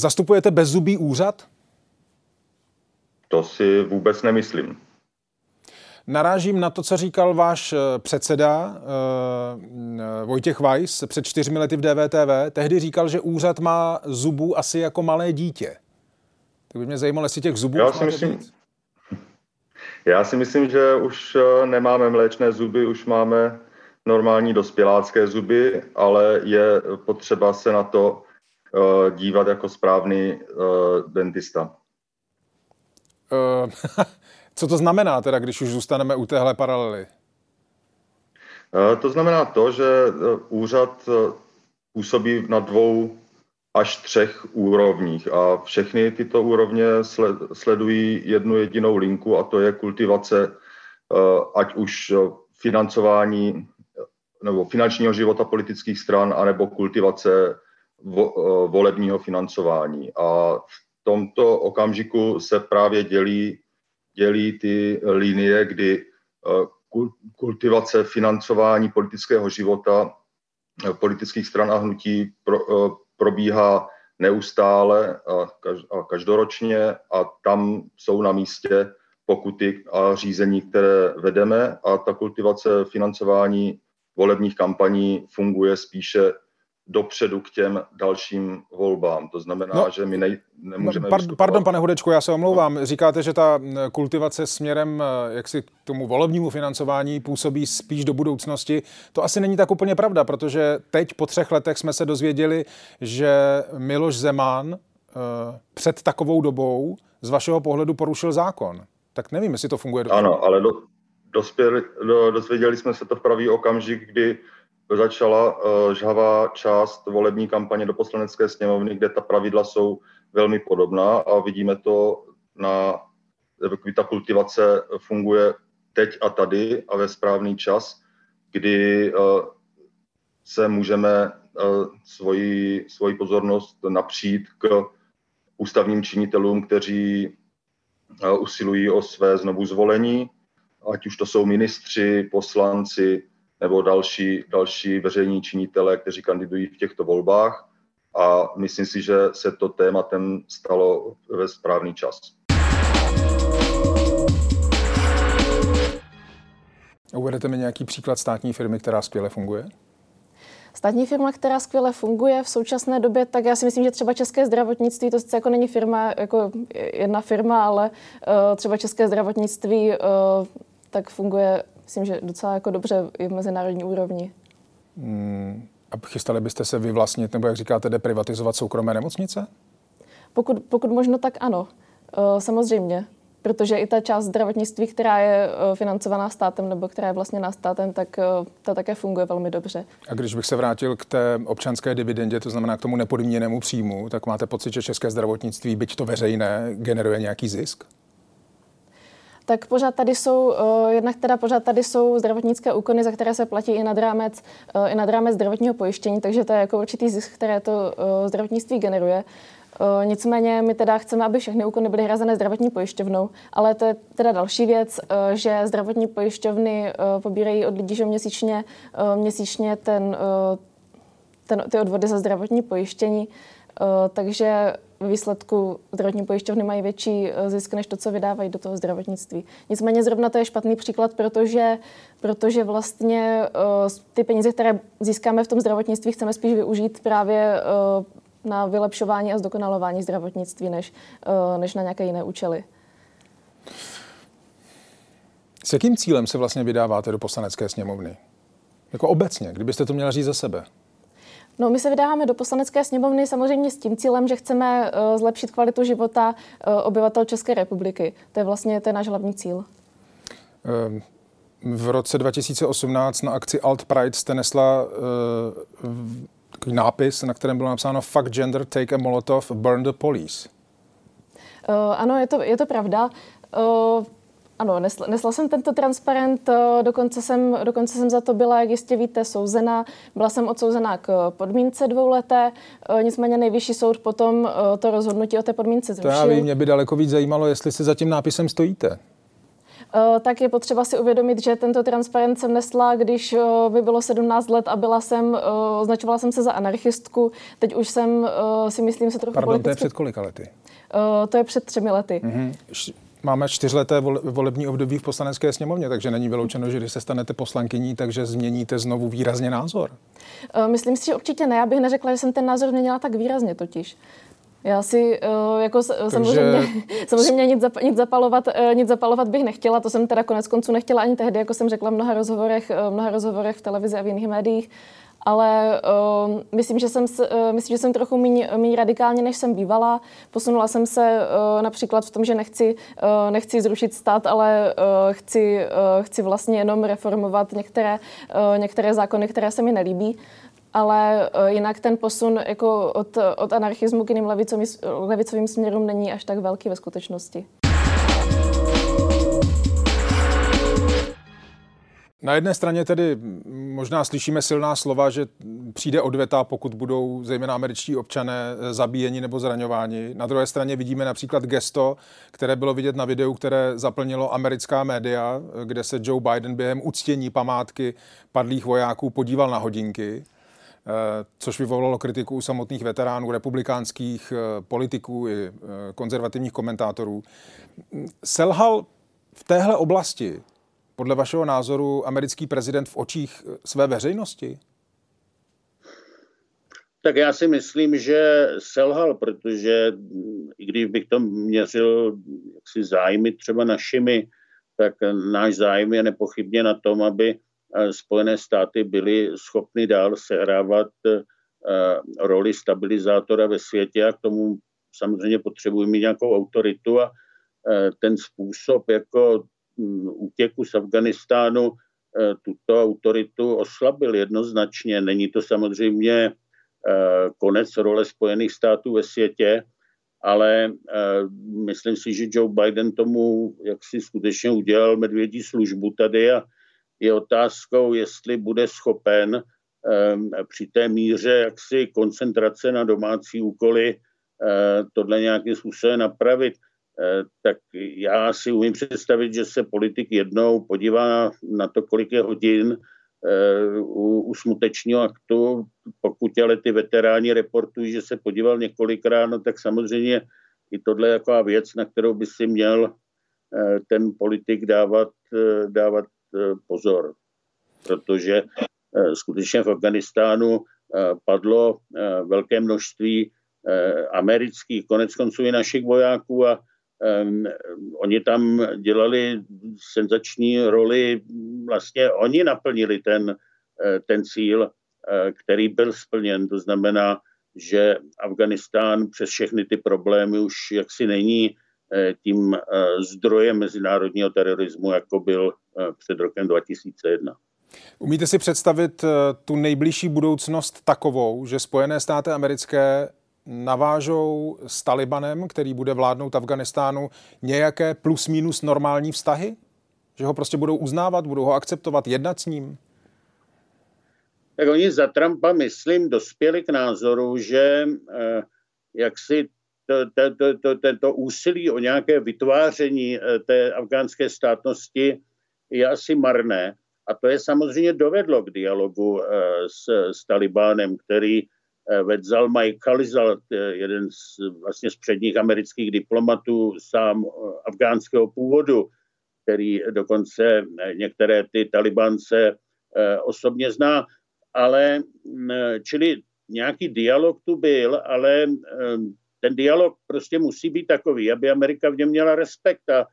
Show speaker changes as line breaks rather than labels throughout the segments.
Zastupujete bezzubý úřad?
To si vůbec nemyslím.
Narážím na to, co říkal váš eh, předseda eh, Vojtěch Weiss před čtyřmi lety v DVTV. Tehdy říkal, že úřad má zubů asi jako malé dítě. Tak by mě zajímalo, jestli těch zubů
Já si myslím, já si myslím, že už eh, nemáme mléčné zuby, už máme normální dospělácké zuby, ale je potřeba se na to dívat jako správný dentista.
Co to znamená teda, když už zůstaneme u téhle paralely?
Eh, to znamená to, že eh, úřad eh, působí na dvou až třech úrovních a všechny tyto úrovně sledují jednu jedinou linku a to je kultivace ať už financování nebo finančního života politických stran, anebo kultivace volebního financování. A v tomto okamžiku se právě dělí dělí ty linie, kdy eh, kultivace financování politického života eh, politických stran a hnutí pro, eh, probíhá neustále a každoročně a tam jsou na místě pokuty a řízení, které vedeme a ta kultivace financování volebních kampaní funguje spíše dopředu k těm dalším volbám. To znamená, no, že my nej, nemůžeme...
No, pardon, pardon, pane Hudečku, já se omlouvám. Říkáte, že ta kultivace směrem jaksi k tomu volebnímu financování působí spíš do budoucnosti. To asi není tak úplně pravda, protože teď po třech letech jsme se dozvěděli, že Miloš Zeman před takovou dobou z vašeho pohledu porušil zákon. Tak nevím, jestli to funguje
dobře. Ano, ale do, dospěli, do, dozvěděli jsme se to v pravý okamžik, kdy začala uh, žhavá část volební kampaně do poslanecké sněmovny, kde ta pravidla jsou velmi podobná a vidíme to na, ta kultivace funguje teď a tady a ve správný čas, kdy uh, se můžeme uh, svoji, svoji pozornost napřít k ústavním činitelům, kteří usilují o své znovu zvolení, ať už to jsou ministři, poslanci, nebo další, další veřejní činitelé, kteří kandidují v těchto volbách a myslím si, že se to tématem stalo ve správný čas.
Uvedete mi nějaký příklad státní firmy, která skvěle funguje?
Státní firma, která skvěle funguje v současné době, tak já si myslím, že třeba české zdravotnictví, to sice jako není firma, jako jedna firma, ale uh, třeba české zdravotnictví uh, tak funguje myslím, že docela jako dobře i v mezinárodní úrovni.
Hmm. A chystali byste se vyvlastnit, nebo jak říkáte, deprivatizovat soukromé nemocnice?
Pokud, pokud možno, tak ano. Uh, samozřejmě. Protože i ta část zdravotnictví, která je uh, financovaná státem nebo která je vlastně na státem, tak uh, ta také funguje velmi dobře.
A když bych se vrátil k té občanské dividendě, to znamená k tomu nepodmíněnému příjmu, tak máte pocit, že české zdravotnictví, byť to veřejné, generuje nějaký zisk?
Tak pořád tady jsou, uh, jednak teda pořád tady jsou zdravotnické úkony, za které se platí i nad rámec, uh, i nad rámec zdravotního pojištění, takže to je jako určitý zisk, které to uh, zdravotnictví generuje. Nicméně my teda chceme, aby všechny úkony byly hrazené zdravotní pojišťovnou, ale to je teda další věc, že zdravotní pojišťovny pobírají od lidí, že měsíčně, měsíčně ten, ten, ty odvody za zdravotní pojištění, takže ve výsledku zdravotní pojišťovny mají větší eh, zisk než to, co vydávají do toho zdravotnictví. Nicméně zrovna to je špatný příklad, protože, protože vlastně uh, ty peníze, které získáme v tom zdravotnictví, chceme spíš využít právě uh, na vylepšování a zdokonalování zdravotnictví, než, než na nějaké jiné účely.
S jakým cílem se vlastně vydáváte do poslanecké sněmovny? Jako obecně, kdybyste to měla říct za sebe.
No, my se vydáváme do poslanecké sněmovny samozřejmě s tím cílem, že chceme uh, zlepšit kvalitu života uh, obyvatel České republiky. To je vlastně ten náš hlavní cíl.
Um. V roce 2018 na akci Alt Pride jste nesla uh, takový nápis, na kterém bylo napsáno Fuck gender, take a molotov, burn the police.
Uh, ano, je to, je to pravda. Uh, ano, nesla, nesla jsem tento transparent, eh, dokonce jsem, dokonce jsem za to byla, jak jistě víte, souzena. Byla jsem odsouzená k podmínce dvouleté, eh, nicméně nejvyšší soud potom eh, to rozhodnutí o té podmínce zrušil.
To já vím, mě by daleko víc zajímalo, jestli se za tím nápisem stojíte.
tak je potřeba si uvědomit, že tento transparent jsem nesla, když by bylo 17 let a byla jsem, označovala jsem se za anarchistku. Teď už jsem si myslím se trochu
Pardon, politicky... to je před kolika lety?
To je před třemi lety.
Mm-hmm máme čtyřleté volební období v poslanecké sněmovně, takže není vyloučeno, že když se stanete poslankyní, takže změníte znovu výrazně názor.
Myslím si, že určitě ne. Já bych neřekla, že jsem ten názor změnila tak výrazně totiž. Já si uh, jako Takže... samozřejmě, samozřejmě nic, zap, nic, zapalovat, uh, nic zapalovat bych nechtěla, to jsem teda konec konců nechtěla ani tehdy, jako jsem řekla v mnoha rozhovorech, mnoha rozhovorech v televizi a v jiných médiích, ale uh, myslím, že jsem, uh, myslím, že jsem trochu méně radikálně, než jsem bývala. Posunula jsem se uh, například v tom, že nechci, uh, nechci zrušit stát, ale uh, chci, uh, chci vlastně jenom reformovat některé, uh, některé zákony, které se mi nelíbí ale uh, jinak ten posun jako od, od anarchismu k jiným levicovým, levicovým směrům není až tak velký ve skutečnosti.
Na jedné straně tedy možná slyšíme silná slova, že přijde odveta, pokud budou zejména američtí občané zabíjeni nebo zraňováni. Na druhé straně vidíme například gesto, které bylo vidět na videu, které zaplnilo americká média, kde se Joe Biden během uctění památky padlých vojáků podíval na hodinky což vyvolalo kritiku u samotných veteránů, republikánských politiků i konzervativních komentátorů. Selhal v téhle oblasti podle vašeho názoru americký prezident v očích eh, své veřejnosti?
Tak já si myslím, že selhal, protože mm, i když bych to měřil jaksi zájmy třeba našimi, tak náš zájem je nepochybně na tom, aby eh, Spojené státy byly schopny dál sehrávat eh, roli stabilizátora ve světě a k tomu samozřejmě potřebujeme nějakou autoritu a ten způsob, jako útěku z Afganistánu eh, tuto autoritu oslabil jednoznačně. Není to samozřejmě eh, konec role Spojených států ve světě, ale eh, myslím si, že Joe Biden tomu jak si skutečně udělal medvědí službu tady a je otázkou, jestli bude schopen při té míře jaksi koncentrace na domácí úkoly tohle nějakým způsobem napravit. Eh, tak já si umím představit, že se politik jednou podívá na to, kolik je hodin eh, u, u smutečního aktu. Pokud ale ty veteráni reportují, že se podíval několikrát, no tak samozřejmě i tohle je taková věc, na kterou by si měl eh, ten politik dávat, dávat pozor. Protože skutečně v Afganistánu padlo velké množství amerických, konec konců i našich vojáků a oni tam dělali senzační roli, vlastně oni naplnili ten, eh, ten cíl, eh, který byl splněn. To znamená, že Afganistán přes všechny ty problémy už jaksi není eh, tím zdrojem mezinárodního terorismu, jako byl před rokem 2001.
Umíte si představit tu nejbližší budoucnost takovou, že Spojené státy americké navážou s Talibanem, který bude vládnout Afganistánu, nějaké plus minus normální vztahy? Že ho prostě budou uznávat, budou ho akceptovat, jednat s ním?
Tak oni za Trumpa, myslím, dospěli k názoru, že eh, jak si to, to, to, to, tento úsilí o nějaké vytváření eh, té afgánské státnosti je asi marné. A to je samozřejmě dovedlo k dialogu eh, s, s Talibánem, který Vedzal Mike Khalizal, eh, jeden z, vlastně z předních amerických diplomatů, sám eh, afgánského původu, který dokonce některé ty talibance osobně zná, ale mm, čili nějaký dialog tu byl, ale ten dialog prostě musí být takový, aby Amerika v něm měla respekt. A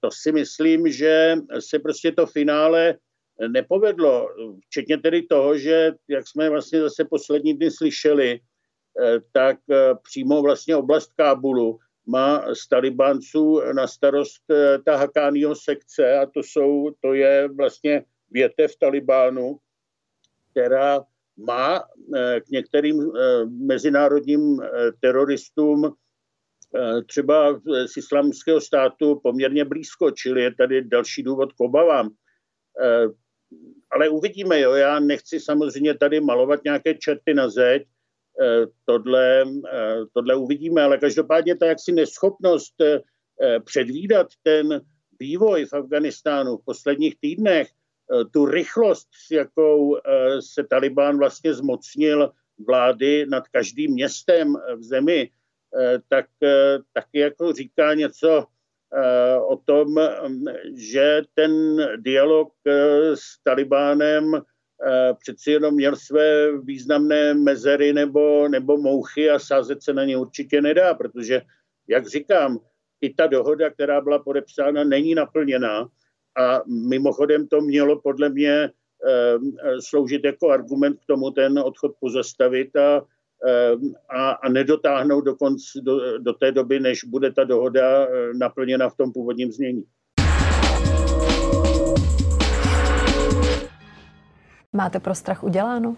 to si myslím, že se prostě to finále nepovedlo, včetně tedy toho, že, jak jsme vlastně zase poslední dny slyšeli, eh, tak eh, přímo vlastně oblast Kábulu má z talibánců na starost eh, ta Hakányho sekce a to, jsou, to je vlastně větev Talibánu, která má k některým mezinárodním teroristům třeba z islamského státu poměrně blízko, čili je tady další důvod k obavám ale uvidíme, jo. Já nechci samozřejmě tady malovat nějaké čerty na zeď, eh, tohle, eh, tohle uvidíme, ale každopádně ta jaksi neschopnost eh, předvídat ten vývoj v Afganistánu v posledních týdnech, tu rychlost, s jakou se Taliban vlastně zmocnil vlády nad každým městem v zemi, tak taky jako říká něco o tom, že ten dialog s Talibánem Eh, přeci jenom měl své významné mezery nebo, nebo mouchy a sázet se na ně určitě nedá, protože, jak říkám, i ta dohoda, která byla podepsána, není naplněná a mimochodem to mělo podle mě sloužit jako argument k tomu ten odchod pozastavit a, a, a nedotáhnout do, konc, do, do té doby, než bude ta dohoda naplněna v tom původním znění.
Máte pro strach uděláno?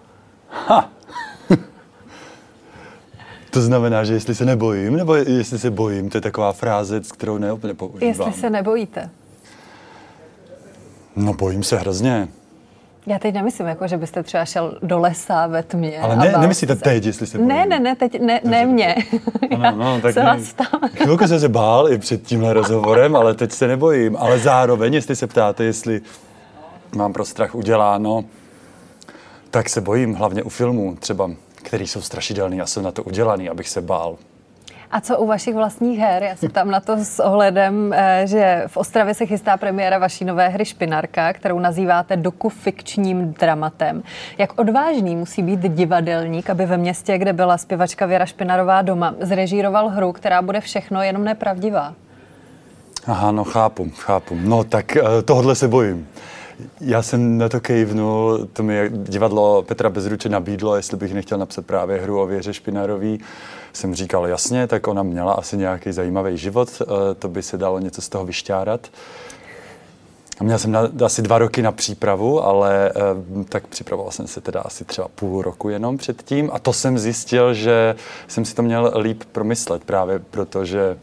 Ha!
to znamená, že jestli se nebojím, nebo jestli se bojím, to je taková fráze, kterou neúplně používám.
Jestli se nebojíte.
No bojím se hrozně.
Já teď nemyslím, jako, že byste třeba šel do lesa ve tmě.
Ale ne, nemyslíte se... teď, jestli se bojím.
Ne, ne, ne, teď, ne, ne mě.
Ano, no, tak se vás Chvilku jsem se bál i před tímhle rozhovorem, ale teď se nebojím. Ale zároveň, jestli se ptáte, jestli mám pro strach uděláno, tak se bojím, hlavně u filmů třeba, který jsou strašidelný a jsou na to udělaný, abych se bál.
A co u vašich vlastních her? Já se tam na to s ohledem, eh, že v Ostravě se chystá premiéra vaší nové hry Špinarka, kterou nazýváte dokufikčním dramatem. Jak odvážný musí být divadelník, aby ve městě, kde byla zpěvačka Věra Špinarová doma, zrežíroval hru, která bude všechno jenom nepravdivá?
Aha, no chápu, chápu. No tak eh, tohle se bojím. Já jsem na to kejvnul, to mi divadlo Petra Bezruče nabídlo, jestli bych nechtěl napsat právě hru o Věře Špinarový. Jsem říkal, jasně, tak ona měla asi nějaký zajímavý život, eh, to by se dalo něco z toho vyšťárat. A měl jsem na, asi dva roky na přípravu, ale eh, tak připravoval jsem se teda asi třeba půl roku jenom předtím a to jsem zjistil, že jsem si to měl líp promyslet právě protože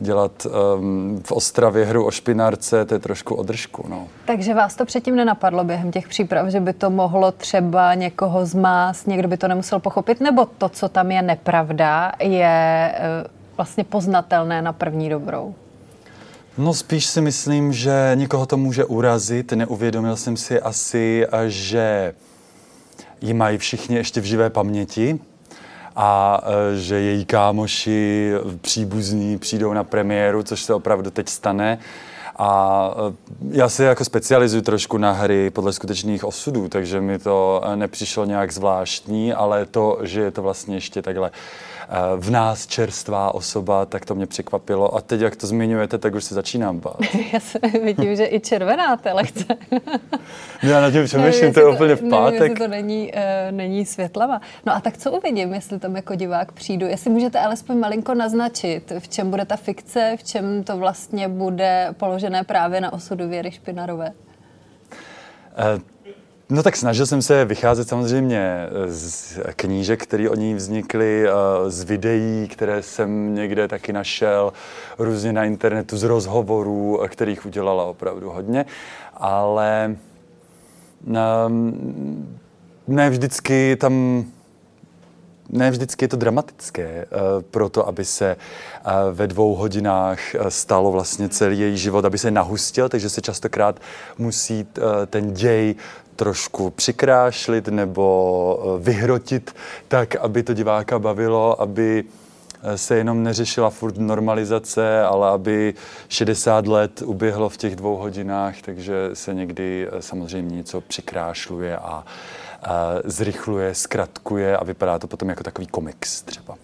dělat um, v Ostravě hru o špinárce, to je trošku održku. No.
Takže vás to předtím nenapadlo během těch příprav, že by to mohlo třeba někoho zmást, někdo by to nemusel pochopit, nebo to, co tam je nepravda, je uh, vlastně poznatelné na první dobrou?
No spíš si myslím, že někoho to může urazit. Neuvědomil jsem si asi, že ji mají všichni ještě v živé paměti, a e, že její kámoši, příbuzní přijdou na premiéru, což se opravdu teď stane. A e, já se jako specializuji trošku na hry podle skutečných osudů, takže mi to e, nepřišlo nějak zvláštní, ale to, že je to vlastně ještě takhle v nás čerstvá osoba, tak to mě překvapilo. A teď, jak to zmiňujete, tak už se začínám bát.
Já se vidím, že i červená té lehce.
Já na tím přemýšlím, to je úplně v pátek. Nevím,
to není, uh, není světlava. No a tak co uvidím, jestli tam jako divák přijdu? Jestli můžete alespoň malinko naznačit, v čem bude ta fikce, v čem to vlastně bude položené právě na osudu Věry Špinarové?
Uh, No tak snažil jsem se vycházet samozřejmě z knížek, které o ní vznikly, eh, z videí, které jsem někde taky našel, různě na internetu, z rozhovorů, kterých udělala opravdu hodně, ale um, ne vždycky tam ne vždycky je to dramatické uh, pro to, aby se uh, ve dvou hodinách uh, stalo vlastně celý její život, aby se nahustil, takže se častokrát musí ten děj trošku přikrášlit nebo eh, vyhrotit tak, aby to diváka bavilo, aby eh, se jenom neřešila furt normalizace, ale aby 60 let uběhlo v těch dvou hodinách, takže se někdy eh, samozřejmě něco přikrášluje a, a zrychluje, zkratkuje a vypadá to potom jako takový komiks třeba.